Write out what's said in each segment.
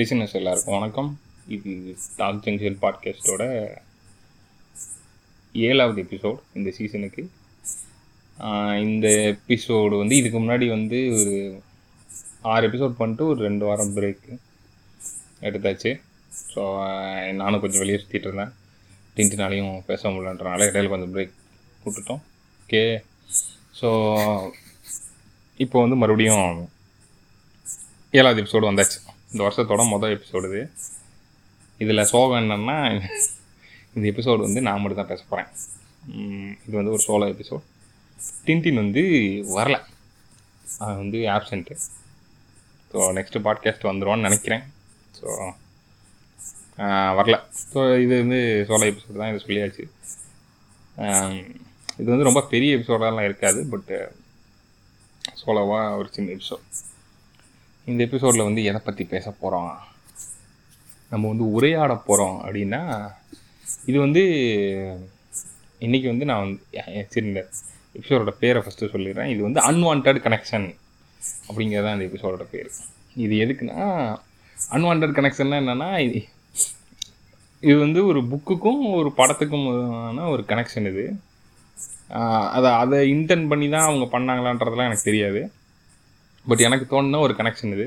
Listeners எல்லாருக்கும் வணக்கம். இது டாக் ஜங்ஷன் பாட்காஸ்டோட ஏழாவது எபிசோட் இந்த சீசனுக்கு இந்த எபிசோடு வந்து இதுக்கு முன்னாடி வந்து ஒரு ஆறு எபிசோட் பண்ணிட்டு ஒரு ரெண்டு வாரம் பிரேக்கு எடுத்தாச்சு. ஸோ நானும் கொஞ்சம் வெளியே சுற்றிட்டு இருந்தேன். டின்ட்டினாலையும் பேச முடியலன்றனால இடையில கொஞ்சம் பிரேக் விட்டுட்டோம் ஓகே ஸோ இப்போ வந்து மறுபடியும் ஏழாவது எபிசோடு வந்தாச்சு. இந்த வருஷத்தோட மொதல் எபிசோடு இது. இதில் சோகம் என்னென்னா இந்த எபிசோடு வந்து நான் மட்டும் தான் பேச போகிறேன் இது வந்து ஒரு சோலோ எபிசோட் டின்டின் வந்து வரல. அது வந்து ஆப்சண்ட்டு ஸோ நெக்ஸ்ட்டு பாட்காஸ்ட் வந்துடும்னு நினைக்கிறேன். ஸோ வரல. ஸோ இது வந்து சோலோ எபிசோடு தான் இது சொல்லியாச்சு. இது வந்து ரொம்ப பெரிய எபிசோடெல்லாம் இருக்காது பட்டு சோலோவாக ஒரு சின்ன எபிசோட் இந்த எபிசோடில் வந்து எதை பற்றி பேச போகிறோம் நம்ம வந்து உரையாட போகிறோம் அப்படின்னா இது வந்து இன்றைக்கி வந்து நான் வந்து சரி இந்த எபிசோடோட பேரை ஃபஸ்ட்டு சொல்லிடுறேன். இது வந்து அன்வான்ட் கனெக்ஷன் அப்படிங்கிறது தான் இந்த எபிசோடோட பேர். இது எதுக்குன்னா அன்வான்ட் கனெக்ஷன்லாம் என்னென்னா இது இது வந்து ஒரு புக்குக்கும் ஒரு படத்துக்கும் ஒரு கனெக்ஷன் இது. அதை அதை இன்டென்ட் பண்ணி தான் அவங்க பண்ணாங்களான்றதெல்லாம் எனக்கு தெரியாது. பட் எனக்கு தோணுன ஒரு கனெக்ஷன் இது.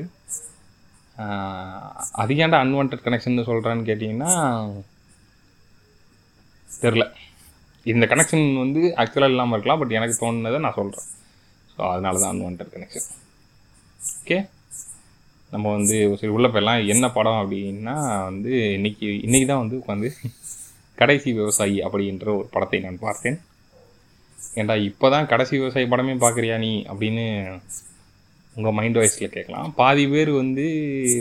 அது ஏன்டா அன்வான்ட் கனெக்ஷன் சொல்கிறேன்னு கேட்டிங்கன்னா தெரில. இந்த கனெக்ஷன் வந்து ஆக்சுவலாக இல்லாமல் இருக்கலாம் பட் எனக்கு தோணுனதை நான் சொல்கிறேன் ஸோ அதனால தான் அன்வான்ட் கனெக்ஷன் ஓகே நம்ம வந்து சரி உள்ள போயெல்லாம் என்ன படம் அப்படின்னா வந்து இன்னைக்கு இன்னைக்கு தான் வந்து உட்காந்து கடைசி விவசாயி அப்படின்ற ஒரு படத்தை நான் பார்த்தேன். ஏன்டா இப்போ தான் கடைசி விவசாயி படமே பார்க்குறியா நீ அப்படின்னு உங்கள் மைண்ட் வாய்ஸில் கேட்கலாம். பாதி பேர் வந்து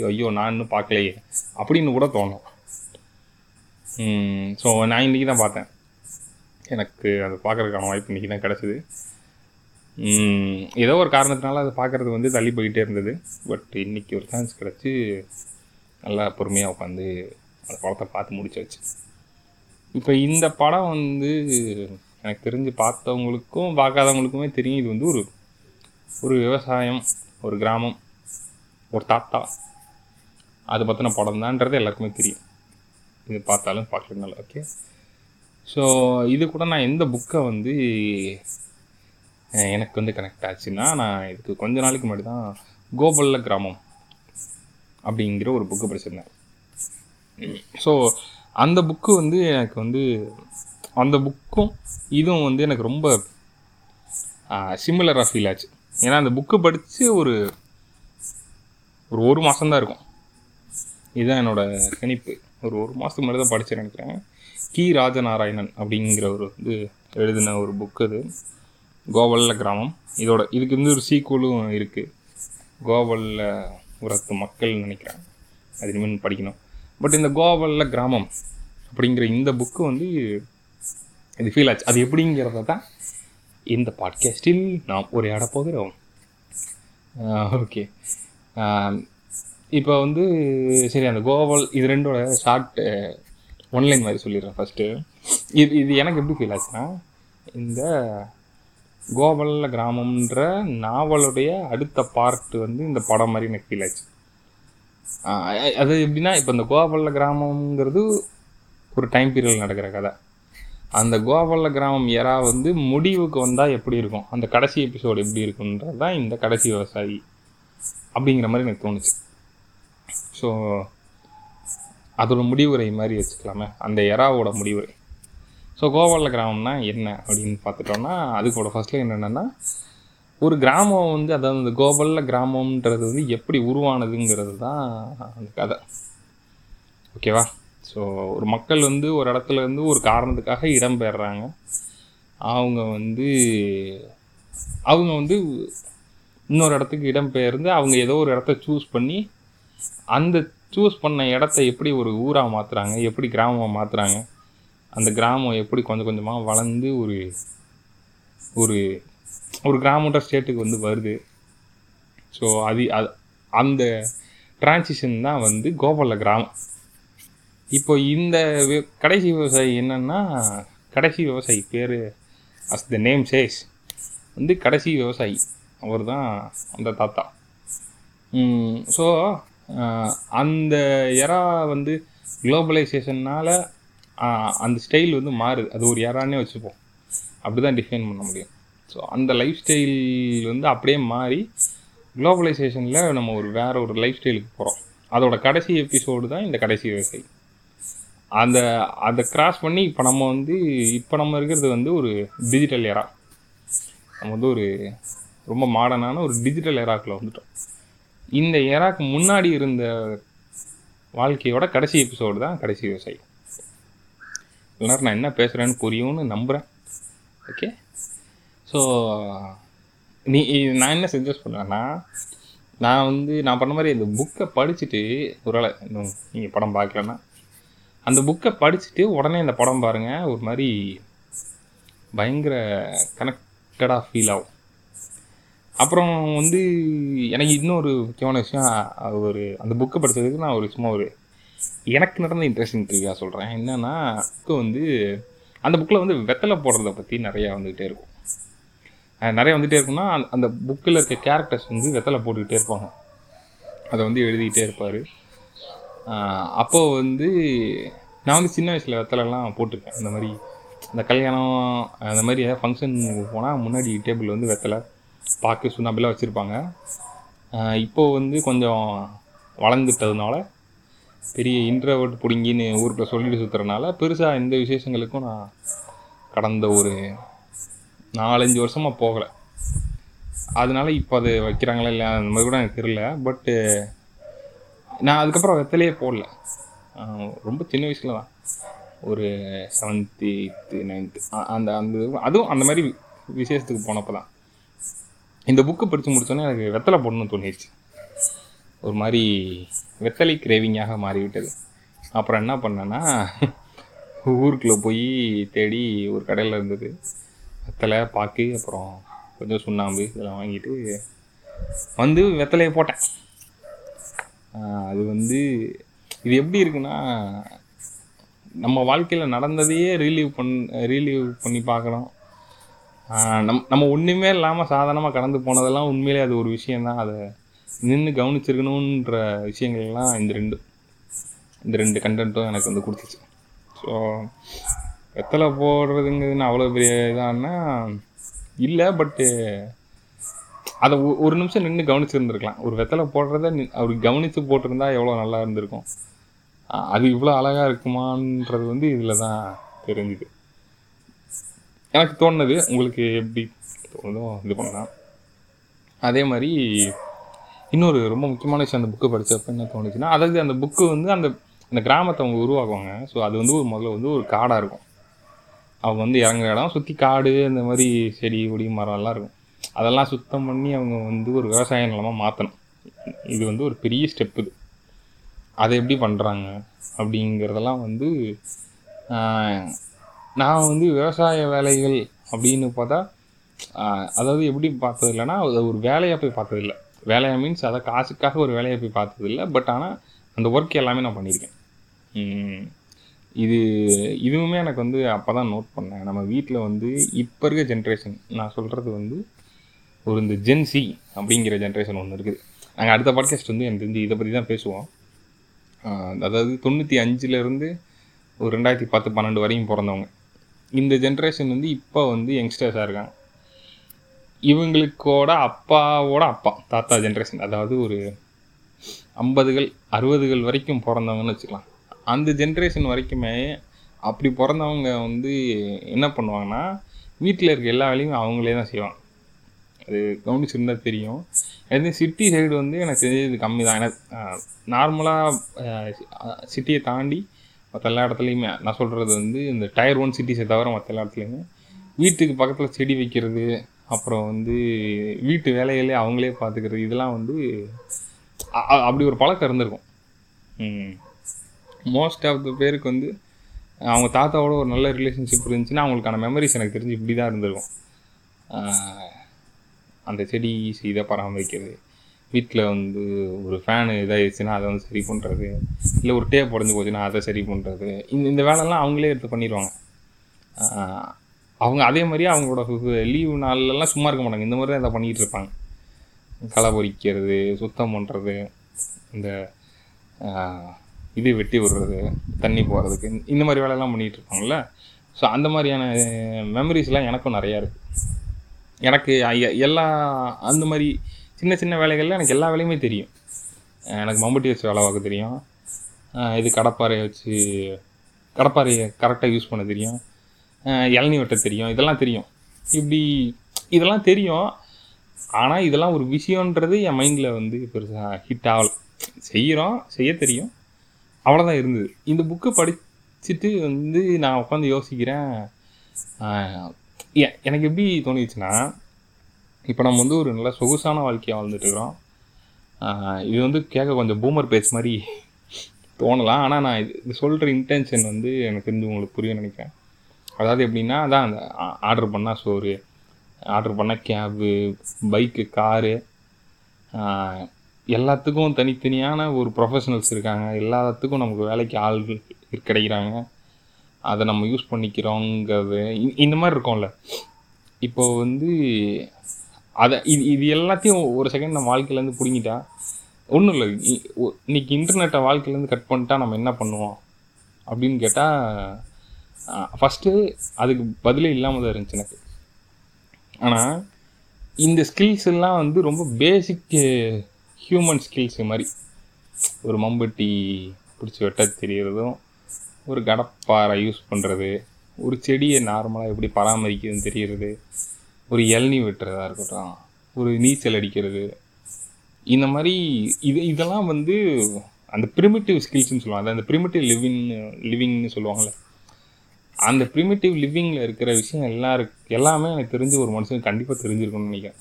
ஐயோ நான் இன்னும் பார்க்கலையே அப்படின்னு கூட தோணும். ஸோ நான் இன்றைக்கி தான் பார்த்தேன். எனக்கு அது பார்க்குறதுக்கான வாய்ப்பு இன்றைக்கி தான் கிடச்சிது. ஏதோ ஒரு காரணத்தினால அதை பார்க்குறது வந்து தள்ளி போயிட்டே இருந்தது. பட் இன்னைக்கு ஒரு சான்ஸ் கிடச்சி நல்லா பொறுமையாக உட்காந்து அந்த படத்தை பார்த்து முடிச்சாச்சு. இப்போ இந்த படம் வந்து எனக்கு தெரிஞ்சு பார்த்தவங்களுக்கும் பார்க்காதவங்களுக்குமே தெரியும். இது வந்து ஒரு ஒரு விவசாயம். ஒரு கிராமம் ஒரு தாத்தா. அது பற்றின படம் தான்ன்றது எல்லாருக்குமே தெரியும். இது பார்த்தாலும் பார்க்கலனால ஓகே ஸோ இது கூட நான் எந்த புக்கை வந்து எனக்கு வந்து கனெக்ட் ஆச்சுன்னா நான் இதுக்கு கொஞ்ச நாளைக்கு முன்னாடி தான் கோபல்ல கிராமம் அப்படிங்கிற ஒரு புக்கு படிச்சிருந்தேன். ஸோ அந்த புக்கு வந்து எனக்கு வந்து அந்த புக்கும் இதுவும் வந்து எனக்கு ரொம்ப சிமிலராக ஃபீல் ஆச்சு. ஏன்னா அந்த புக்கு படித்து ஒரு ஒரு ஒரு மாதம்தான் இருக்கும். இதுதான் என்னோடய கணிப்பு. ஒரு ஒரு மாதத்துக்கு முன்னாடி தான் படிச்சேன்னு நினைக்கிறேன். கி. ராஜநாராயணன் அப்படிங்கிறவர் வந்து எழுதின ஒரு புக்கு அது. கோவல்ல கிராமம். இதோட இதுக்கு வந்து ஒரு சீக்குவலும் இருக்குது கோவல்ல உரத்து மக்கள் நினைக்கிறேன். அது இனிமேல் படிக்கணும். பட் இந்த கோவல்ல கிராமம் அப்படிங்கிற இந்த புக்கு வந்து இது ஃபீல் ஆச்சு. அது எப்படிங்கிறத தான் இந்த பாட்காஸ்டில் நாம் உரையாட போகிறோம். ஓகே இப்போ வந்து சரி அந்த கோவல் இது ரெண்டோட ஷார்ட் ஒன்லைன் மாதிரி சொல்லிடுறேன் ஃபஸ்ட்டு இது இது எனக்கு எப்படி ஃபீல் ஆச்சுன்னா இந்த கோவல்ல கிராமம்ன்ற நாவலுடைய அடுத்த பார்ட் வந்து இந்த படம் மாதிரி எனக்கு ஃபீல் ஆச்சு. அது எப்படின்னா இப்போ இந்த கோவல்ல கிராமம்ங்கிறது ஒரு டைம் பீரியட் நடக்கிற கதை. அந்த கோவல்ல கிராமம் எரா வந்து முடிவுக்கு வந்தால் எப்படி இருக்கும்? அந்த கடைசி எபிசோடு எப்படி இருக்குன்றது தான் இந்த கடைசி விவசாயி அப்படிங்கிற மாதிரி எனக்கு தோணுச்சு. ஸோ அதோட முடிவுரை மாதிரி வச்சுக்கலாமே. அந்த எறாவோட முடிவுரை. ஸோ கோவால கிராமம்னா என்ன அப்படின்னு பார்த்துட்டோம்னா அதுக்கோட ஃபர்ஸ்ட்ல என்னென்னா ஒரு கிராமம் வந்து அதாவது இந்த கோபல்ல கிராமம்ன்றது வந்து எப்படி உருவானதுங்கிறது தான் அந்த கதை. ஓகேவா ஸோ ஒரு மக்கள் வந்து ஒரு இடத்துல இருந்து ஒரு காரணத்துக்காக இடம்பெயர்றாங்க அவங்க வந்து அவங்க வந்து இன்னொரு இடத்துக்கு இடம்பெயர்ந்து அவங்க ஏதோ ஒரு இடத்த சூஸ் பண்ணி அந்த சூஸ் பண்ண இடத்த எப்படி ஒரு ஊராக மாற்றுறாங்க எப்படி கிராமமாக மாற்றுறாங்க அந்த கிராமம் எப்படி கொஞ்சம் கொஞ்சமாக வளர்ந்து ஒரு ஒரு ஒரு கிராமோட ஸ்டேட்டுக்கு வந்து வருது. ஸோ அது அது அந்த டிரான்சிஷன் தான் வந்து கோபால கிராமம். இப்போ இந்த கடைசி விவசாயி என்னன்னா கடைசி விவசாயி பேர் அஸ் த நேம் சேஸ் வந்து கடைசி விவசாயி. அவர் தான் அந்த தாத்தா. ஸோ அந்த எரா வந்து குளோபலைசேஷன்னால் அந்த ஸ்டைல் வந்து மாறுது. அது ஒரு எரானே வச்சுப்போம். அப்படி தான் டிஃபைன் பண்ண முடியும். ஸோ அந்த லைஃப் ஸ்டைல் வந்து அப்படியே மாறி குளோபலைசேஷனில் நம்ம ஒரு வேற ஒரு லைஃப் ஸ்டைலுக்கு போகிறோம் அதோட கடைசி எபிசோடு தான் இந்த கடைசி விவசாயி. அந்த அதை கிராஸ் பண்ணி இப்போ நம்ம வந்து இப்போ நம்ம இருக்கிறது வந்து ஒரு டிஜிட்டல் ஏரா நம்ம வந்து ஒரு ரொம்ப மாடர்னான ஒரு டிஜிட்டல் ஏராக்கில் வந்துட்டோம். இந்த ஏராக்கு முன்னாடி இருந்த வாழ்க்கையோட கடைசி எபிசோடு தான் கடைசி விவசாயி. எல்லாரும் நான் என்ன பேசுகிறேன்னு புரியும்னு நம்புகிறேன் ஓகே ஸோ நீ நான் என்ன சஜஸ்ட் பண்ணுவேன்னா நான் வந்து நான் பண்ண மாதிரி இந்த புக்கை படிச்சுட்டு ஒருவேளை இன்னும் நீங்கள் படம் பார்க்கலன்னா அந்த புக்கை படிச்சுட்டு உடனே இந்த படம் பாருங்கள் ஒரு மாதிரி பயங்கர கனெக்டடாக ஃபீல் ஆகும். அப்புறம் வந்து எனக்கு இன்னொரு முக்கியமான விஷயம் ஒரு அந்த புக்கை படித்ததுக்கு நான் ஒரு சும்மா ஒரு எனக்கு நடந்த இன்ட்ரெஸ்டிங் ட்ரிவியாக சொல்கிறேன் என்னென்னா புக்கு வந்து அந்த புக்கில் வந்து வெத்தலை போடுறத பற்றி நிறையா வந்துக்கிட்டே இருக்கும். நிறையா நிறைய வந்துகிட்டே இருக்கும்னா அந்த- அந்த புக்கில் இருக்க கேரக்டர்ஸ் வந்து வெத்தலை போட்டுக்கிட்டே இருப்பாங்க. அதை வந்து எழுதிக்கிட்டே இருப்பார். அப்போ வந்து நான் வந்து சின்ன வயசில் வெத்தலைலாம் போட்டிருக்கேன் இந்த மாதிரி இந்த கல்யாணம் அந்த மாதிரி ஏதாவது ஃபங்க்ஷன் போனால் முன்னாடி டேபிள் வந்து வெத்தலை பாக்கு சுண்ணாம்பெல்லாம் வச்சுருப்பாங்க. இப்போ வந்து கொஞ்சம் வளர்ந்துட்டதுனால பெரிய இன்ட்ரவர்ட் பிடிங்கின்னு ஊருக்குள்ள சொல்லிட்டு சுற்றுறனால பெருசாக எந்த விசேஷங்களுக்கும் நான் கடந்த ஒரு நாலஞ்சு வருஷமாக போகலை. அதனால இப்போ அது வைக்கிறாங்களா இல்லை அந்த மாதிரி கூட எனக்கு தெரியல. பட்டு நான் அதுக்கப்புறம் வெத்தலையே போடல. ரொம்ப சின்ன வயசில் தான். ஒரு செவன்த்து எயித்து நைன்த்து அந்த அந்த அதுவும் அந்த மாதிரி விசேஷத்துக்கு போனப்போ தான் இந்த புக்கு படித்து முடிச்சோன்னே எனக்கு வெத்தலை போடணும்னு தோணிடுச்சு. ஒரு மாதிரி வெத்தலை கிரேவிங்காக மாறிவிட்டது. அப்புறம் என்ன பண்ணேன்னா ஊருக்குள்ளே போய் தேடி ஒரு கடையில் இருந்தது. வெத்தலை பாக்கு அப்புறம் கொஞ்சம் சுண்ணாம்பு இதெல்லாம் வாங்கிட்டு வந்து வெத்தலையை போட்டேன். அது வந்து இது எப்படி இருக்குன்னா நம்ம வாழ்க்கையில் நடந்ததையே ரீலீவ் பண் ரீலீவ் பண்ணி பார்க்கணும் நம் நம்ம ஒன்றுமே இல்லாமல் சாதாரணமாக கடந்து போனதெல்லாம் உண்மையிலே அது ஒரு விஷயந்தான் அதை நின்று கவனிச்சிருக்கணுன்ற விஷயங்கள்லாம் இந்த ரெண்டு இந்த ரெண்டு கண்டென்ட்டும் எனக்கு வந்து கொடுத்துச்சு. ஸோ வெத்தலை போடுறதுங்கிறதுன்னு அவ்வளோ பெரிய இதான்னா இல்லை பட்டு அதை ஒ- ஒரு நிமிஷம் நின்று கவனிச்சிருந்துருக்கலாம். ஒரு வெத்தலை போடுறத நி- அவர் கவனித்து போட்டிருந்தா எவ்வளோ நல்லா இருந்திருக்கும். அது இவ்வளோ அழகாக இருக்குமான்றது வந்து இதில் தான் தெரிஞ்சுது. எனக்கு தோணுனது உங்களுக்கு எப்படி தோணுதோ இது பண்ணலாம். அதே மாதிரி இன்னொரு ரொம்ப முக்கியமான விஷயம் அந்த புக்கு படித்தப்ப என்ன தோணுச்சுன்னா அதாவது அந்த புக்கு வந்து அந்த அந்த கிராமத்தை அவங்க உருவாக்குவாங்க. ஸோ அது வந்து ஒரு முதல்ல வந்து ஒரு காடாக இருக்கும். அவங்க வந்து இறங்குற இடம் சுற்றி காடு இந்த மாதிரி செடி கொடி மரம் எல்லாம் இருக்கும். அதெல்லாம் சுத்தம் பண்ணி அவங்க வந்து ஒரு விவசாய நிலமாக மாற்றணும் இது வந்து ஒரு பெரிய ஸ்டெப் இது. அதை எப்படி பண்ணுறாங்க அப்படிங்கிறதெல்லாம் வந்து நான் வந்து விவசாய வேலைகள் அப்படின்னு பார்த்தா அதாவது எப்படி பார்த்தது இல்லைன்னா அது ஒரு வேலையாக போய் பார்த்ததில்ல. வேலையாக மீன்ஸ் அதை காசுக்காக ஒரு வேலையை போய் பார்த்ததில்ல. பட் ஆனால் அந்த ஒர்க் எல்லாமே நான் பண்ணியிருக்கேன். இது இதுவுமே எனக்கு வந்து அப்போ தான் நோட் பண்ணேன். நம்ம வீட்டில் வந்து இப்போ இருக்க ஜென்ரேஷன் நான் சொல்கிறது வந்து ஒரு இந்த ஜென்சி அப்படிங்கிற ஜென்ரேஷன் ஒன்று இருக்குது. நாங்கள் அடுத்த பாட்காஸ்ட் வந்து எனக்கு தெரிஞ்சு இதை பற்றி தான் பேசுவோம் அதாவது தொண்ணூற்றி அஞ்சுலேருந்து ஒரு ரெண்டாயிரத்தி பத்து பன்னெண்டு வரையும் பிறந்தவங்க. இந்த ஜென்ரேஷன் வந்து இப்போ வந்து யங்ஸ்டர்ஸாக இருக்காங்க. இவங்களுக்கோட அப்பாவோட அப்பா தாத்தா ஜென்ரேஷன் அதாவது ஒரு ஐம்பதுகள் அறுபதுகள் வரைக்கும் பிறந்தவங்கன்னு வச்சுக்கலாம். அந்த ஜென்ரேஷன் வரைக்குமே அப்படி பிறந்தவங்க வந்து என்ன பண்ணுவாங்கன்னா வீட்டில் இருக்க எல்லா வேலையும் அவங்களே தான் செய்வாங்க. அது கவனிச்சிருந்தா தெரியும். அது சிட்டி சைடு வந்து எனக்கு தெரிஞ்சது கம்மி தான். ஏன்னா நார்மலாக சிட்டியை தாண்டி மற்ற எல்லா இடத்துலையுமே நான் சொல்கிறது வந்து இந்த டயர் ஒன் சிட்டிஸை தவிர மற்ற எல்லா இடத்துலையுமே வீட்டுக்கு பக்கத்தில் செடி வைக்கிறது அப்புறம் வந்து வீட்டு வேலைகளே அவங்களே பார்த்துக்கிறது இதெல்லாம் வந்து அப்படி ஒரு பழக்கம் இருந்திருக்கும். மோஸ்ட் ஆஃப் த பேருக்கு வந்து அவங்க தாத்தாவோட ஒரு நல்ல ரிலேஷன்ஷிப் இருந்துச்சுன்னா அவங்களுக்கான மெமரிஸ் எனக்கு தெரிஞ்சு இப்படி தான் இருந்திருக்கும் அந்த செடி இதை பராமரிக்கிறது. வீட்டில் வந்து ஒரு ஃபேனு இதாகிடுச்சுன்னா அதை வந்து சரி பண்ணுறது இல்லை ஒரு டேப் உடஞ்சி போச்சுன்னா அதை சரி பண்ணுறது இந்த இந்த வேலைலாம் அவங்களே எடுத்து பண்ணிடுவாங்க. அவங்க அதே மாதிரியே அவங்களோட லீவு நாள்லலாம் சும்மா இருக்க மாட்டாங்க. இந்த மாதிரி தான் இதை பண்ணிகிட்டு இருப்பாங்க. களை பொறிக்கிறது சுத்தம் பண்ணுறது இந்த இது வெட்டி விடுறது தண்ணி போகிறதுக்கு இந்த மாதிரி வேலையெல்லாம் பண்ணிகிட்டு இருப்பாங்கல்ல. ஸோ அந்த மாதிரியான மெமரிஸ்லாம் எனக்கும் நிறையா இருக்குது எனக்கு எல்லா அந்த மாதிரி சின்ன சின்ன வேலைகளில் எனக்கு எல்லா வேலையுமே தெரியும். எனக்கு மம்பட்டி வச்சு வேலை பார்க்க தெரியும். இது கடப்பாறையை வச்சு கடப்பாறையை கரெக்டாக யூஸ் பண்ண தெரியும். இளநி இளநீ வெட்ட தெரியும். இதெல்லாம் தெரியும். இப்படி இதெல்லாம் தெரியும். ஆனால் இதெல்லாம் ஒரு விஷயன்றது என் மைண்டில் வந்து பெருசாக ஹிட் ஆகலை. செய்கிறோம் செய்ய தெரியும். அவ்வளோதான் இருந்தது. இந்த புக்கு படிச்சுட்டு வந்து நான் உட்காந்து யோசிக்கிறேன். எனக்கு எப்படி தோணிச்சுன்னா இப்போ நம்ம வந்து ஒரு நல்ல சொகுசான வாழ்க்கையை வாழ்ந்துட்டு இருக்கிறோம் இது வந்து கேட்க கொஞ்சம் பூமர் பேஸ் மாதிரி தோணலாம். ஆனால் நான் இது இது சொல்கிற இன்டென்ஷன் வந்து எனக்கு தெரிஞ்சு உங்களுக்கு புரியும் நினைக்கிறேன். அதாவது எப்படின்னா அதான் அந்த ஆர்டர் பண்ணால் சோறு ஆர்டர் பண்ணால் கேபு பைக்கு காரு எல்லாத்துக்கும் தனித்தனியான ஒரு ப்ரொஃபஷனல்ஸ் இருக்காங்க. எல்லாத்துக்கும் நமக்கு வேலைக்கு ஆள்கள் கிடைக்கிறாங்க. அதை நம்ம யூஸ் பண்ணிக்கிறோங்கிறது. இ- இந்த மாதிரி இருக்கும்ல. இப்போ வந்து அதை இது இது எல்லாத்தையும் ஒரு செகண்ட் நம்ம வாழ்க்கையிலேருந்து பிடிங்கிட்டா ஒன்றும் இல்லை. இ- ஒ- இன்னைக்கு இன்டர்நெட்டை வாழ்க்கையிலேருந்து கட் பண்ணிட்டா நம்ம என்ன பண்ணுவோம்? அப்படின்னு கேட்டால் ஃபஸ்ட்டு அதுக்கு பதிலே இல்லாமல் தான் இருந்துச்சு எனக்கு. ஆனால் இந்த ஸ்கில்ஸ் எல்லாம் வந்து ரொம்ப பேசிக் ஹியூமன் ஸ்கில்ஸ் மாதிரி. ஒரு மம்பட்டி பிடிச்சி வெட்ட தெரியறதும் ஒரு கடப்பாரை யூஸ் பண்ணுறது ஒரு செடியை நார்மலாக எப்படி பராமரிக்கிறதுன்னு தெரியறது ஒரு இளநீ வெட்டுறதா இருக்கட்டும் ஒரு நீச்சல் அடிக்கிறது இந்த மாதிரி இது இதெல்லாம் வந்து அந்த ப்ரிமிட்டிவ் ஸ்கில்ஸ்னு சொல்லுவாங்க. அந்த ப்ரிமிட்டிவ் லிவிங் லிவிங்னு சொல்லுவாங்கள்ல அந்த ப்ரிமிட்டிவ் லிவிங்கில் இருக்கிற விஷயம் எல்லாருக்கு எல்லாமே எனக்கு தெரிஞ்சு ஒரு மனுஷனுக்கு கண்டிப்பாக தெரிஞ்சிருக்கணும்னு நினைக்கிறேன்.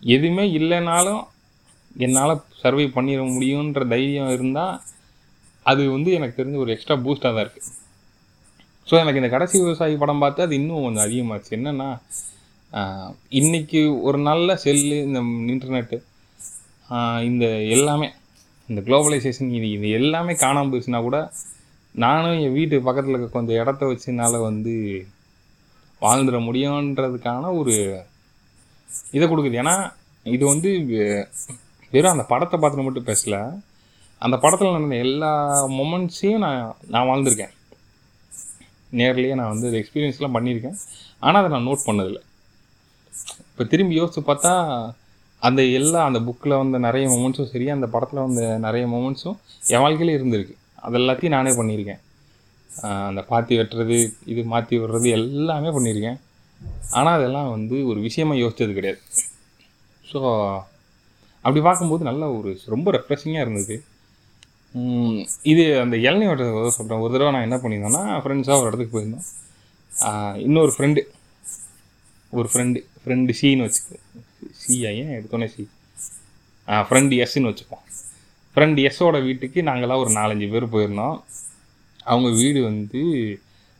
எதுவுமே இல்லைனாலும் என்னால் சர்வை பண்ணிட முடியுன்ற தைரியம் இருந்தால் அது வந்து எனக்கு தெரிஞ்ச ஒரு எக்ஸ்ட்ரா பூஸ்டாக தான் இருக்குது ஸோ எனக்கு இந்த கடைசி விவசாயி படம் பார்த்து அது இன்னும் கொஞ்சம் அதிகமாச்சு. என்னென்னா இன்றைக்கி ஒரு நல்ல செல்லு இந்த இன்டர்நெட்டு இந்த எல்லாமே இந்த குளோபலைசேஷன் இது இது எல்லாமே காணாமல் போச்சுன்னா கூட நானும் என் வீட்டு பக்கத்தில் இருக்க கொஞ்சம் இடத்த வச்சு என்னால் வந்து வாழ்ந்துட முடியுன்றதுக்கான ஒரு இதை கொடுக்குது. ஏன்னா இது வந்து வெறும் அந்த படத்தை பார்த்துட்டு மட்டும் பேசலை அந்த படத்தில் நடந்த எல்லா மொமெண்ட்ஸையும் நான் நான் வாழ்ந்திருக்கேன். நேர்லேயே நான் வந்து எக்ஸ்பீரியன்ஸ்லாம் பண்ணியிருக்கேன். ஆனால் அதை நான் நோட் பண்ணதில்லை. இப்போ திரும்பி யோசித்து பார்த்தா அந்த எல்லா அந்த புக்கில் வந்த நிறைய மொமெண்ட்ஸும் சரி அந்த படத்தில் வந்த நிறைய மொமெண்ட்ஸும் என் வாழ்க்கையில இருந்திருக்கு. அது எல்லாத்தையும் நானே பண்ணியிருக்கேன். அந்த பாத்தி வெட்டுறது இது மாற்றி விடுறது எல்லாமே பண்ணியிருக்கேன். ஆனால் அதெல்லாம் வந்து ஒரு விஷயமாக யோசித்தது கிடையாது. ஸோ அப்படி பார்க்கும்போது நல்ல ஒரு ரொம்ப ரெஃப்ரெஷிங்காக இருந்தது. இது அந்த இளநீ வெட்டுறது சொல்கிறேன் ஒரு தடவை நான் என்ன பண்ணியிருந்தேன்னா ஃப்ரெண்ட்ஸாக ஒரு இடத்துக்கு போயிருந்தோம். இன்னொரு ஃப்ரெண்டு ஒரு ஃப்ரெண்டு ஃப்ரெண்டு சின்னு வச்சுக்கோ. சியா ஏன் எடுத்தோன்னே சி ஃப்ரெண்டு எஸ்ன்னு வச்சுப்போம். ஃப்ரெண்டு எஸ்ஸோட வீட்டுக்கு நாங்களாம் ஒரு நாலஞ்சு பேர் போயிருந்தோம். அவங்க வீடு வந்து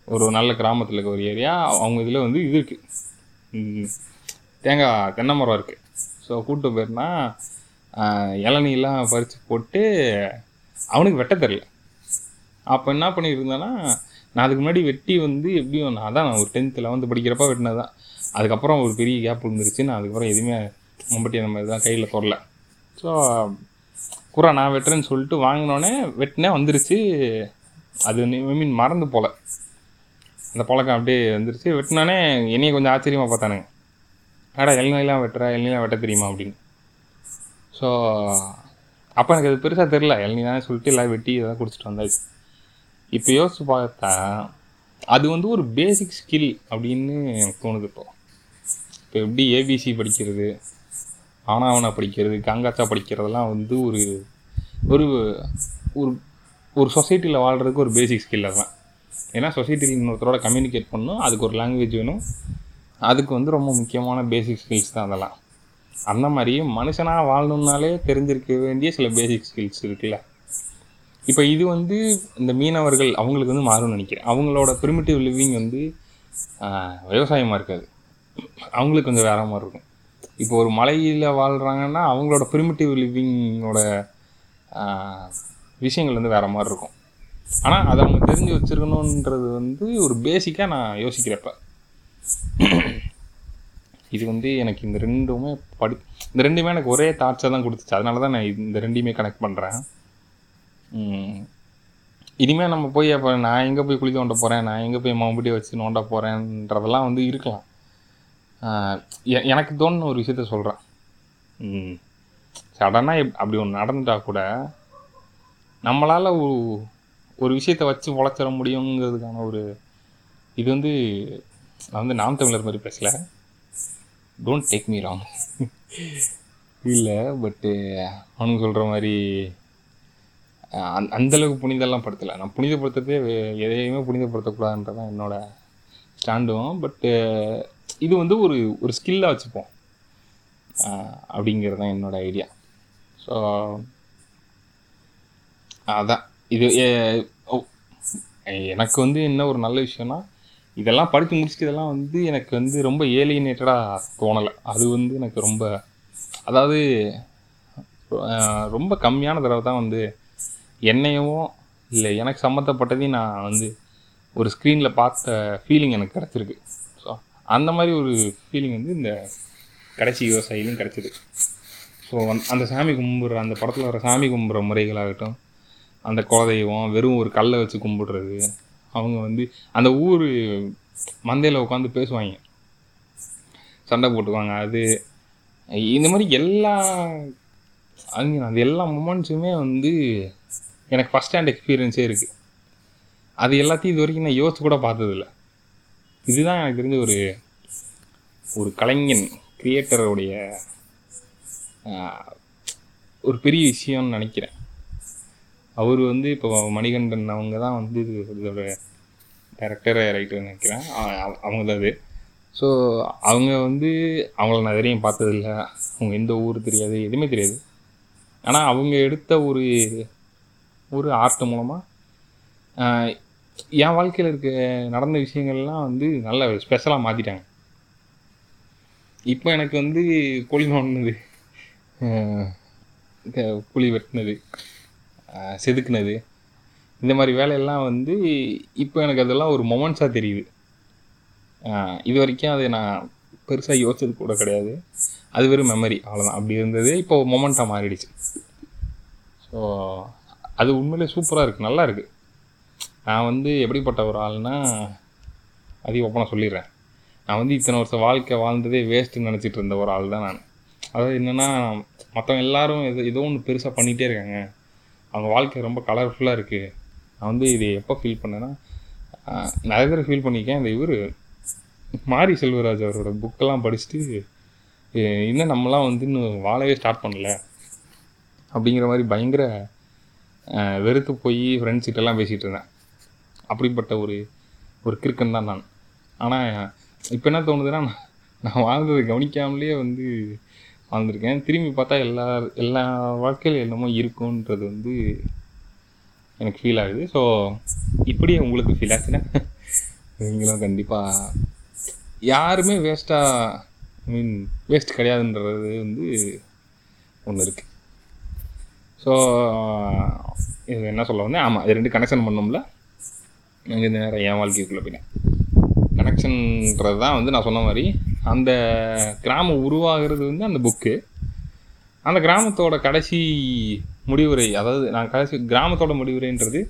ஒரு நல்ல கிராமத்தில் இருக்க ஒரு ஏரியா. அவங்க இதில் வந்து இது இருக்குது தேங்காய் தென்னை மரம் இருக்குது ஸோ கூப்பிட்டு போயிருந்தா இளநீலாம் பறித்து போட்டு அவனுக்கு வெட்ட தெரில அப்போ என்ன பண்ணியிருந்தேன்னா நான் அதுக்கு முன்னாடி வெட்டி வந்து எப்படியும் நான் அதான் நான் ஒரு டென்த்து லெவன்த்து படிக்கிறப்ப வெட்டினது தான் அதுக்கப்புறம் ஒரு பெரிய கேப் இருந்துருச்சு நான் அதுக்கப்புறம் எதுவுமே மம்பட்டி அந்த மாதிரி தான் கையில் தொடல. ஸோ குரா நான் வெட்டுறேன்னு சொல்லிட்டு வாங்கினோடனே வெட்டினே வந்துருச்சு. அது ஐ மீன் மறந்து போல. அந்த பழக்கம் அப்படியே வந்துருச்சு. வெட்டினோடனே என்னைய கொஞ்சம் ஆச்சரியமாக பார்த்தானுங்க. ஆடா எல்லாம் வெட்டுற எல்லாம் வெட்ட தெரியுமா? அப்படின்னு. ஸோ அப்போ எனக்கு அது பெருசாக தெரில இளநீ தான் சொல்லிட்டு எல்லாம் வெட்டி இதெல்லாம் குடிச்சிட்டு வந்தாச்சு. இப்போ யோசிச்சு பார்த்தா அது வந்து ஒரு பேசிக் ஸ்கில் அப்படின்னு எனக்கு தோணுது இப்போ. இப்போ எப்படி ஏபிசி படிக்கிறது ஆனாவனா படிக்கிறது காங்காச்சா படிக்கிறதெல்லாம் வந்து ஒரு ஒரு ஒரு ஒரு சொசைட்டியில் வாழ்கிறதுக்கு ஒரு பேசிக் ஸ்கில் அதான் ஏன்னா சொசைட்டியில் இன்னொருத்தரோட கம்யூனிகேட் பண்ணணும் அதுக்கு ஒரு லாங்குவேஜ் வேணும். அதுக்கு வந்து ரொம்ப முக்கியமான பேசிக் ஸ்கில்ஸ் தான் அதெல்லாம். அந்த மாதிரி மனுஷனாக வாழணும்னாலே தெரிஞ்சிருக்க வேண்டிய சில பேசிக் ஸ்கில்ஸ் இருக்குல்ல. இப்போ இது வந்து இந்த மீனவர்கள் அவங்களுக்கு வந்து மாறும்னு நினைக்கிறேன். அவங்களோட ப்ரிமிட்டிவ் லிவிங் வந்து விவசாயமாக இருக்காது. அவங்களுக்கு கொஞ்சம் வேற மாதிரி இருக்கும். இப்போ ஒரு மலையில் வாழ்கிறாங்கன்னா அவங்களோட ப்ரிமிட்டிவ் லிவிங்கோட விஷயங்கள் வந்து வேற மாதிரி இருக்கும். ஆனால் அதை அவங்க தெரிஞ்சு வச்சிருக்கணுன்றது வந்து ஒரு பேசிக்காக நான் யோசிக்கிறப்ப. இது வந்து எனக்கு இந்த ரெண்டுமே படி இந்த ரெண்டுமே எனக்கு ஒரே தாட்ஸை தான் கொடுத்துச்சு. அதனால தான் நான் இந்த ரெண்டையுமே கனெக்ட் பண்ணுறேன் இனிமேல் நம்ம போய் அப்போ நான் எங்கே போய் குளிக்க ஓண்ட போகிறேன் நான் எங்கே போய் மம்பட்டி வச்சு நோண்ட போகிறேன்றதெல்லாம் வந்து இருக்கலாம். எ- எனக்கு தோணுன ஒரு விஷயத்த சொல்கிறேன் சடனாக அப்படி ஒன்று நடந்துட்டா கூட நம்மளால் ஒரு விஷயத்தை வச்சு உழைச்சிட முடியுங்கிறதுக்கான ஒரு இது வந்து நான் வந்து நாம் தமிழர் மாதிரி பேசலை. டோன்ட் டேக் மீ ராங் இல்லை பட்டு அவனுக்கு சொல்கிற மாதிரி அந் அந்தளவுக்கு புனிதெல்லாம் படுத்தலை. நான் புனிதப்படுத்துறதே எதையுமே எதையுமே புனிதப்படுத்தக்கூடாதுன்றதான் என்னோட ஸ்டாண்டும் பட்டு eh, இது வந்து ஒரு ஒரு ஸ்கில்லாக வச்சுப்போம். அப்படிங்கிறது தான் என்னோட ஐடியா ஸோ அதான். இது eh, எனக்கு வந்து என்ன ஒரு நல்ல விஷயம்னா இதெல்லாம் படித்து முடிச்சுட்டு இதெல்லாம் வந்து எனக்கு வந்து ரொம்ப ஏலியனேட்டடாக தோணலை. அது வந்து எனக்கு ரொம்ப அதாவது ரொம்ப கம்மியான தடவை தான் வந்து என்னையவோ இல்லை எனக்கு சம்மந்தப்பட்டதையும் நான் வந்து ஒரு ஸ்க்ரீனில் பார்த்த ஃபீலிங் எனக்கு கிடச்சிருக்கு. ஸோ அந்த மாதிரி ஒரு ஃபீலிங் வந்து இந்த கடைசி விவசாயிலையும் கிடச்சிது. ஸோ அந்த சாமி கும்பிட்ற அந்த படத்தில் வர சாமி கும்பிட்ற முறைகளாகட்டும் அந்த குலதெய்வம் வெறும் ஒரு கல்லை வச்சு கும்பிடுறது அவங்க வந்து அந்த ஊர் மந்தையில் உட்காந்து பேசுவாங்க. சண்டை போட்டுக்குவாங்க. அது இந்த மாதிரி எல்லா அது அது எல்லா மூமெண்ட்ஸுமே வந்து எனக்கு ஃபஸ்ட் ஹேண்ட் எக்ஸ்பீரியன்ஸே இருக்குது அது எல்லாத்தையும் இது வரைக்கும் நான் யோசிச்சு கூட பார்த்ததில்ல. இதுதான் எனக்கு தெரிஞ்ச ஒரு ஒரு கலைஞன் கிரியேட்டருடைய ஒரு பெரிய விஷயம்னு நினைக்கிறேன். அவர் வந்து இப்போ மணிகண்டன் அவங்க தான் வந்து இது- இதோட டேரக்டராக ரைட்டர் நினைக்கிறேன் அவங்க தான் அது. ஸோ அவங்க வந்து அவங்கள நான் எதிரையும் பார்த்ததில்ல. அவங்க எந்த ஊர் தெரியாது எதுவுமே தெரியாது. ஆனால் அவங்க எடுத்த ஒரு ஒரு ஆர்ட் மூலமாக என் வாழ்க்கையில் இருக்க நடந்த விஷயங்கள்லாம் வந்து நல்ல ஸ்பெஷலாக மாற்றிட்டாங்க இப்போ எனக்கு வந்து கோழி நோண்டினது குழி வெட்டினது. செதுக்குனது. இந்த மாதிரி வேலையெல்லாம் வந்து இப்போ எனக்கு அதெல்லாம் ஒரு மொமெண்ட்ஸாக தெரியுது. இது வரைக்கும் அதை நான் பெருசாக யோசிச்சது கூட கிடையாது. அது வெறும் மெமரி அவ்வளோதான் அப்படி இருந்தது. இப்போ மொமெண்ட்டாக மாறிடுச்சு. ஸோ அது உண்மையிலே சூப்பராக இருக்குது நல்லா இருக்குது நான் வந்து எப்படிப்பட்ட ஒரு ஆள்னா அதையும் ஒப்பனை சொல்லிடுறேன். நான் வந்து இத்தனை வருஷம் வாழ்க்கை வாழ்ந்ததே வேஸ்ட்டுன்னு நினச்சிட்டு இருந்த ஒரு ஆள் தான் நான். அதாவது என்னென்னா மற்றவங்க எல்லாரும் எது ஏதோ ஒன்று பெருசாக பண்ணிகிட்டே இருக்காங்க. அவங்க வாழ்க்கை ரொம்ப கலர்ஃபுல்லாக இருக்குது நான் வந்து இது எப்போ ஃபீல் பண்ணேன்னா நிறைய தடவை ஃபீல் பண்ணியிருக்கேன் இந்த இவர் மாரி செல்வராஜ் அவரோட புக்கெல்லாம் படிச்சுட்டு இன்னும் நம்மலாம் வந்து இன்னும் வாழவே ஸ்டார்ட் பண்ணல. அப்படிங்கிற மாதிரி பயங்கர வெறுத்து போய் ஃப்ரெண்ட்ஸ் கிட்டலாம் பேசிகிட்டு இருந்தேன். அப்படிப்பட்ட ஒரு ஒரு கிறுக்கன் தான் நான். ஆனால் இப்போ என்ன தோணுதுன்னா நான் நான் வாழ்ந்ததை கவனிக்காமலே வந்து வாழ்ந்திருக்கேன். திரும்பி பார்த்தா எல்லா எல்லா வாழ்க்கையிலும் என்னமோ இருக்குன்றது வந்து எனக்கு ஃபீல் ஆகுது. ஸோ இப்படியே உங்களுக்கு ஃபீல் ஆச்சுன்னா நீங்களும் கண்டிப்பாக யாருமே வேஸ்ட்டாக ஐ மீன் வேஸ்ட் கிடையாதுன்றது வந்து ஒன்று இருக்குது ஸோ இது என்ன சொல்ல வந்தேன்? ஆமாம் இது ரெண்டு கனெக்ஷன் பண்ணோம்ல. அங்கே நேரம் என் வாழ்க்கைக்குள்ளே போயிட்டேன். கனெக்ஷன்ன்றது தான் வந்து நான் சொன்ன மாதிரி அந்த கிராமம் உருவாகிறது வந்து அந்த புக்கு அந்த கிராமத்தோட கடைசி முடிவுரை அதாவது நான் கடைசி கிராமத்தோட முடிவுரைன்றது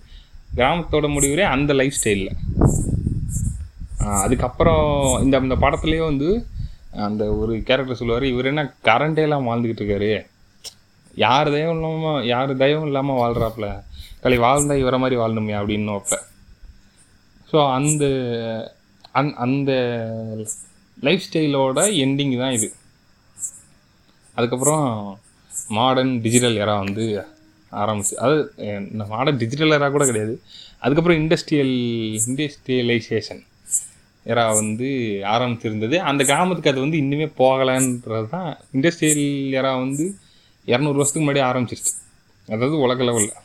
கிராமத்தோட முடிவுரை அந்த லைஃப் ஸ்டைலில் அதுக்கப்புறம் இந்த இந்த படத்துலேயே வந்து அந்த ஒரு கேரக்டர் சொல்லுவார் இவர் என்ன கரண்டேலாம் வாழ்ந்துக்கிட்டு இருக்காரு. யார் தயவும் இல்லாமல் யார் தயவும் இல்லாமல் வாழ்கிறாப்புல களி வாழ்ந்தா இவரை மாதிரி வாழணுமே அப்படின்னு அப்போ ஸோ அந்த அந் அந்த லைஃப் ஸ்டைலோட எண்டிங் தான் இது. அதுக்கப்புறம் மாடர்ன் டிஜிட்டல் எரா வந்து ஆரம்பிச்சு அது மாடர்ன் டிஜிட்டல் எரா கூட கிடையாது. அதுக்கப்புறம் இண்டஸ்ட்ரியல் இண்டஸ்ட்ரியலைசேஷன் எரா வந்து ஆரம்பிச்சிருந்தது. அந்த கிராமத்துக்கு அது வந்து இன்னுமே போகலைன்றது தான் இண்டஸ்ட்ரியல் எரா வந்து இரநூறு வருஷத்துக்கு முன்னாடி ஆரம்பிச்சிருச்சு. அதாவது உலக லெவலில்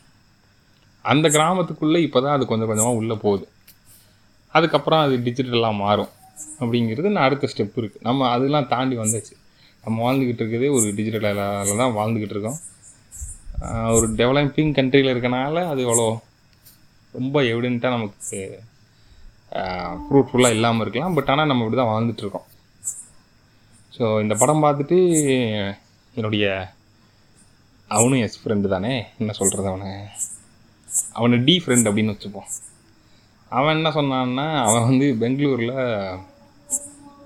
அந்த கிராமத்துக்குள்ளே இப்போ தான் அது கொஞ்சம் கொஞ்சமாக உள்ளே போகுது. அதுக்கப்புறம் அது டிஜிட்டலாக மாறும். அப்படிங்கிறது நான் அடுத்த ஸ்டெப் இருக்குது நம்ம அதெல்லாம் தாண்டி வந்தாச்சு. நம்ம வாழ்ந்துக்கிட்டு இருக்கிறதே ஒரு டிஜிட்டலில் தான் வாழ்ந்துக்கிட்டு இருக்கோம். ஒரு டெவலப்பிங் கண்ட்ரியில் இருக்கனால அது அவ்வளோ ரொம்ப எவிடெண்ட்டாக நமக்கு ஃப்ரூட்ஃபுல்லாக இல்லாமல் இருக்கலாம். பட் ஆனால் நம்ம இப்படி தான் வாழ்ந்துட்டுருக்கோம் ஸோ ஸோ இந்த படம் பார்த்துட்டு என்னுடைய அவனும் எஸ் ஃப்ரெண்டு தானே? என்ன சொல்கிறது அவனை? அவனை டி ஃப்ரெண்ட் அப்படின்னு வச்சுப்போம். அவன் என்ன சொன்னான்னா அவன் வந்து பெங்களூரில்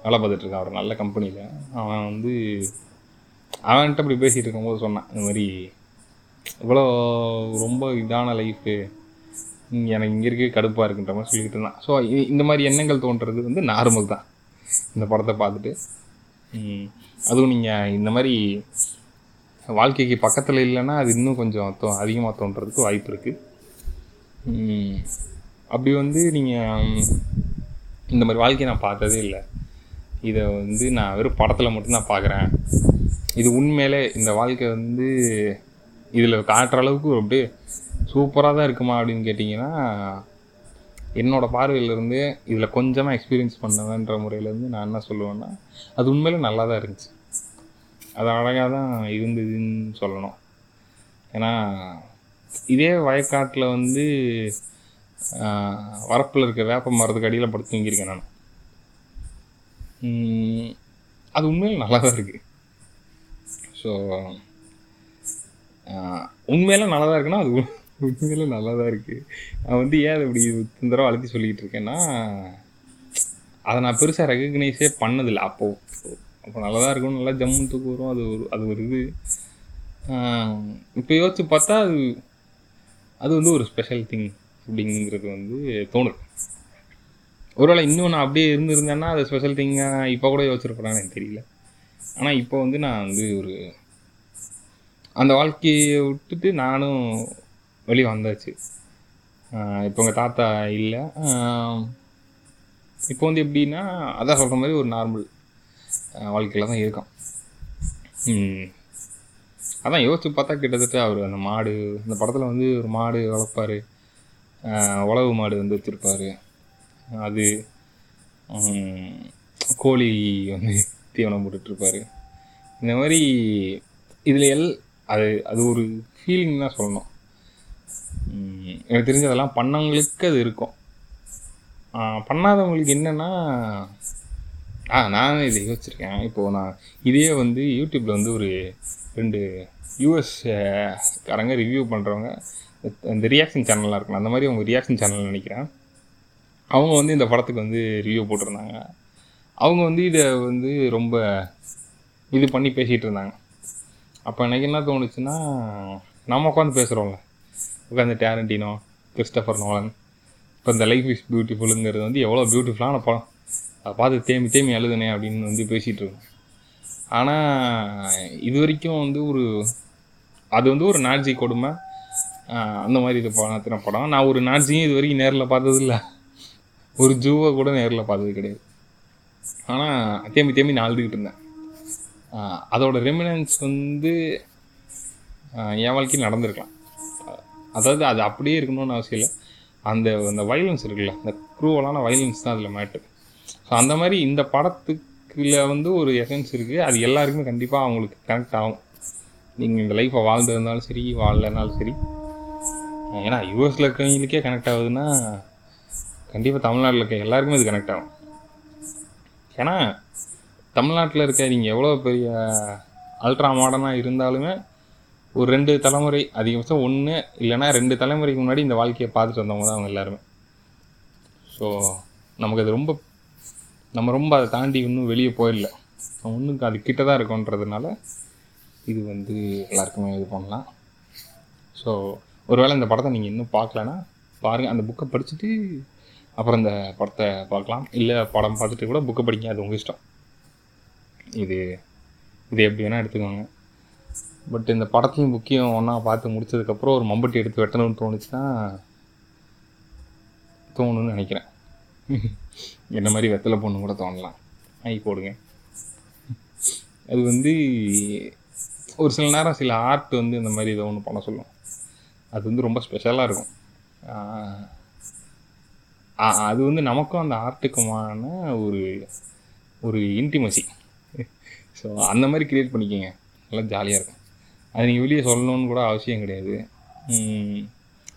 வேலை பார்த்துட்டு இருக்கான் ஒரு நல்ல கம்பெனியில் அவன் வந்து அவன்கிட்ட இப்படி பேசிகிட்டு இருக்கும்போது சொன்னான் இந்த மாதிரி இவ்வளோ ரொம்ப இதான லைஃபு எனக்கு இங்கே இருக்க கடுப்பாக இருக்குன்ற மாதிரி சொல்லிக்கிட்டு இருந்தான். ஸோ இந்த மாதிரி எண்ணங்கள் தோன்றது வந்து நார்மல் தான். இந்த படத்தை பார்த்துட்டு. அதுவும் நீங்கள் இந்த மாதிரி வாழ்க்கைக்கு பக்கத்தில் இல்லைன்னா அது இன்னும் கொஞ்சம் தோ அதிகமாக தோன்றதுக்கு வாய்ப்பு இருக்குது அப்படி வந்து நீங்கள் இந்த மாதிரி வாழ்க்கையை நான் பார்த்ததே இல்லை. இதை வந்து நான் வெறும் படத்தில் மட்டும்தான் பார்க்குறேன் இது உண்மையிலே இந்த வாழ்க்கை வந்து இதில் காட்டுற அளவுக்கு அப்படியே சூப்பராக தான் இருக்குமா அப்படின்னு கேட்டிங்கன்னா என்னோட பார்வையிலேருந்து இதில் கொஞ்சமாக எக்ஸ்பீரியன்ஸ் பண்ணவேன்ற முறையிலேருந்து நான் என்ன சொல்லுவேன்னா அது உண்மையிலே நல்லா தான் இருந்துச்சு. அது அழகாக தான் இருந்ததுன்னு சொல்லணும். ஏன்னா இதே வயக்காட்டில் வந்து வரப்பில் இருக்க வேப்ப மரத்துக்கு அடியில் படுத்து தூங்கியிருக்கேன் நான். அது உண்மையில நல்லா தான் இருக்குது ஸோ உண்மையில நல்லா தான் இருக்குன்னா அது உண்மையில நல்லா தான் இருக்குது நான் வந்து ஏன் அதை இப்படி இந்த தடவை அழுத்தி சொல்லிக்கிட்டு இருக்கேன்னா அதை நான் பெருசாக ரெகக்னைஸே பண்ணதில்லை. அப்போது அப்போ நல்லா தான் இருக்கும் நல்லா ஜம்மு தூக்கு வரும். அது ஒரு அது ஒரு இது. இப்போ யோசிச்சு பார்த்தா அது அது வந்து ஒரு ஸ்பெஷல் திங் அப்படிங்கிறது வந்து தோணுது. ஒருவேளை இன்னும் நான் அப்படியே இருந்திருந்தேன்னா அது ஸ்பெஷல் திங்காக இப்போ கூட யோசிச்சிருப்பேன் எனக்கு தெரியல. ஆனால் இப்போ வந்து நான் வந்து ஒரு அந்த வாழ்க்கையை விட்டுட்டு நானும் வெளியே வந்தாச்சு. இப்போ உங்கள் தாத்தா இல்லை. இப்போ வந்து எப்படின்னா அதான் சொல்கிற மாதிரி ஒரு நார்மல் வாழ்க்கையில் தான் இருக்கோம். அதான் யோசிச்சு பார்த்தா கிட்டத்தட்ட அவர் அந்த மாடு அந்த படத்தில் வந்து ஒரு மாடு வளர்ப்பார். உழவு மாடு வந்து வச்சுருப்பாரு. அது கோழி வந்து தீவனம் போட்டுட்ருப்பாரு. இந்த மாதிரி இதில் எல் அது அது ஒரு ஃபீலிங் தான் சொல்லணும். எனக்கு தெரிஞ்சு அதெல்லாம் பண்ணவங்களுக்கு அது இருக்கும். பண்ணாதவங்களுக்கு என்னென்னா ஆ நான் இதை யோசிச்சிருக்கேன். இப்போது நான் இதே வந்து யூடியூப்பில் வந்து ஒரு ரெண்டு யூஎஸ் காரங்க ரிவ்யூ பண்ணுறவங்க இந்த ரியாக்ஷன் சேனல்லாம் இருக்கலாம் அந்த மாதிரி அவங்க ரியாக்ஷன் சேனல் நினைக்கிறேன். அவங்க வந்து இந்த படத்துக்கு வந்து ரிவ்யூ போட்டிருந்தாங்க. அவங்க வந்து இதை வந்து ரொம்ப இது பண்ணி பேசிகிட்டு இருந்தாங்க. அப்போ எனக்கு என்ன தோணுச்சுன்னா நம்ம உட்காந்து பேசுகிறோம்ல உட்காந்து டேரண்டினோ கிறிஸ்டபர் நோலன் இப்போ இந்த லைஃப் இஸ் பியூட்டிஃபுல்லுங்கிறது வந்து எவ்வளோ பியூட்டிஃபுல்லான படம். அதை பார்த்து தேமி தேமி எழுதுனே அப்படின்னு வந்து பேசிகிட்டு இருக்கோம் ஆனால் இது வரைக்கும் வந்து ஒரு அது வந்து ஒரு நாட்ஜி கொடுமை. அந்த மாதிரி இது பார்த்தின படம். நான் ஒரு நாட்ஜியும் இது வரைக்கும் நேரில் பார்த்ததில்ல. ஒரு ஜூவை கூட நேரில் பார்த்தது கிடையாது. ஆனால் தேம்பி தேம்பி நான் அழுதுகிட்டு இருந்தேன் அதோட ரெமினன்ஸ் வந்து என் வாழ்க்கையில் நடந்திருக்கலாம். அதாவது அது அப்படியே இருக்கணும்னு அவசியம் இல்லை. அந்த அந்த வைலன்ஸ் இருக்குல்ல அந்த க்ரூவலான வைலன்ஸ் தான் அதில் மேட்ரு ஸோ அந்த மாதிரி இந்த படத்துக்குள்ள வந்து ஒரு எசன்ஸ் இருக்குது அது எல்லாருக்குமே கண்டிப்பாக அவங்களுக்கு கனெக்ட் ஆகும். நீங்கள் இந்த லைஃப்பை வாழ்ந்திருந்தாலும் சரி வாழலைனாலும் சரி. ஏன்னா யூஎஸில் இருக்கிறவங்களுக்கே கனெக்ட் ஆகுதுன்னா கண்டிப்பாக தமிழ்நாட்டில் இருக்க எல்லாருக்குமே இது கனெக்ட் ஆகும். ஏன்னா தமிழ்நாட்டில் இருக்க நீங்கள் எவ்வளோ பெரிய அல்ட்ரா மாடர்னாக இருந்தாலுமே ஒரு ரெண்டு தலைமுறை அதிகபட்சம் ஒன்று இல்லைன்னா ரெண்டு தலைமுறைக்கு முன்னாடி இந்த வாழ்க்கையை பார்த்துட்டு வந்தவங்க தான் அவங்க எல்லாருமே. ஸோ நமக்கு அது ரொம்ப நம்ம ரொம்ப அதை தாண்டி இன்னும் வெளியே போயிடல. ஒன்றும் அது கிட்ட தான் இருக்கோன்றதுனால இது வந்து எல்லாருக்குமே இது பண்ணலாம். ஸோ ஒருவேளை இந்த படத்தை நீங்கள் இன்னும் பார்க்கலன்னா பாருங்கள் அந்த புக்கை படிச்சுட்டு அப்புறம் இந்த படத்தை பார்க்கலாம். இல்லை படம் பார்த்துட்டு கூட புக்கை படிங்க அது உங்கள் இஷ்டம். இது இது எப்படி வேணால் எடுத்துக்கோங்க. பட் இந்த படத்தையும் புக்கையும் ஒன்றா பார்த்து முடிச்சதுக்கப்புறம் ஒரு மம்பட்டி எடுத்து வெட்டணும்னு தோணுச்சுன்னா தோணுன்னு நினைக்கிறேன். என்ன மாதிரி வெத்தலை பொண்ணு கூட தோணலாம். வாங்கி போடுங்க. அது வந்து ஒரு சில நேரம் சில ஆர்ட் வந்து இந்த மாதிரி இதை ஒன்று பண்ண சொல்லும். அது வந்து ரொம்ப ஸ்பெஷலாக இருக்கும். அது வந்து நமக்கும் அந்த ஆர்ட்டுக்குமான ஒரு ஒரு இன்டிமசி ஸோ அந்த மாதிரி க்ரியேட் பண்ணிக்கோங்க. நல்லா ஜாலியாக இருக்கும். அது நீங்கள் வெளியே சொல்லணும்னு கூட அவசியம் கிடையாது.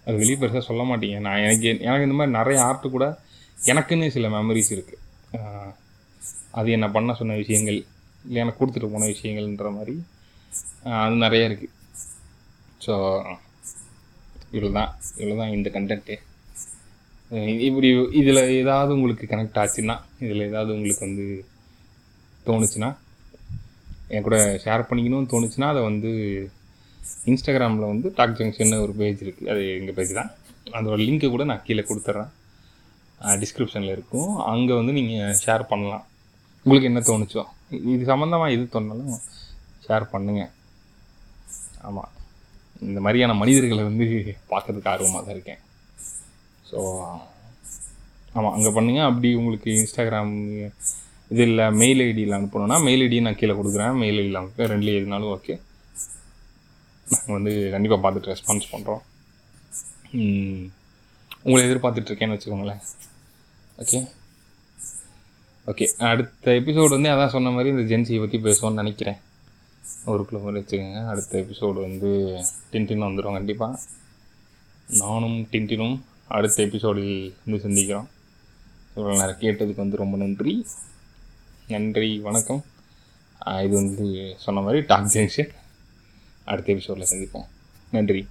அது வெளியே பெருசாக சொல்ல மாட்டீங்க. நான் எனக்கு எனக்கு இந்த மாதிரி நிறைய ஆர்ட்டு கூட எனக்குன்னு சில மெமரிஸ் இருக்குது அது என்ன பண்ண சொன்ன விஷயங்கள் இல்லை எனக்கு கொடுத்துட்டு போன விஷயங்கள்ன்ற மாதிரி அது நிறைய இருக்குது ஸோ இவ்வளோ தான் இவ்வளோ தான் இந்த கண்டென்ட்டு இப்படி இதில் ஏதாவது உங்களுக்கு கனெக்ட் ஆச்சுன்னா இதில் ஏதாவது உங்களுக்கு வந்து தோணுச்சுன்னா என் கூட ஷேர் பண்ணிக்கணும்னு தோணுச்சுன்னா அதை வந்து இன்ஸ்டாகிராமில் வந்து டாக் ஜங்ஷன் ஒரு பேஜ் இருக்குது அது எங்கள் பேஜ் தான். அதோட லிங்க்கை கூட நான் கீழே கொடுத்துட்றேன் டிஸ்கிரிப்ஷனில் இருக்கும். அங்கே வந்து நீங்கள் ஷேர் பண்ணலாம். உங்களுக்கு என்ன தோணுச்சோ. இது சம்மந்தமாக எது தோணாலும் ஷேர் பண்ணுங்கள் ஆமாம் இந்த மாதிரியான மனிதர்களை வந்து பார்க்கறதுக்கு ஆர்வமாக தான் இருக்கேன். ஸோ ஆமாம் அங்கே பண்ணுங்கள் அப்படி உங்களுக்கு இன்ஸ்டாகிராம் இது இல்லை மெயில் ஐடியில் அனுப்பணும்னா மெயில் ஐடி நான் கீழே கொடுக்குறேன். மெயில் ஐடியில் அனுப்ப ரெண்டுலேயே எதுனாலும் ஓகே நாங்கள் வந்து கண்டிப்பாக பார்த்துட்டு ரெஸ்பான்ஸ் பண்ணுறோம் உங்களை எதிர்பார்த்துட்ருக்கேன்னு வச்சுக்கோங்களேன். ஓகே ஓகே அடுத்த எபிசோடு வந்து அதான் சொன்ன மாதிரி இந்த ஜென்சியை பற்றி பேசுவோம்னு நினைக்கிறேன். ஒரு கிலோ மாதிரி வச்சுக்கோங்க. அடுத்த எபிசோடு வந்து டின்டின் வந்துடும் கண்டிப்பாக நானும் டின்டினும் அடுத்த எபிசோடில் வந்து சந்திக்கிறோம். இவ்வளோ நேரம் கேட்டதுக்கு வந்து ரொம்ப நன்றி. நன்றி வணக்கம். இது வந்து சொன்ன மாதிரி டாக் ஜங்ஷன் அடுத்த எபிசோடில் சந்திப்போம். நன்றி.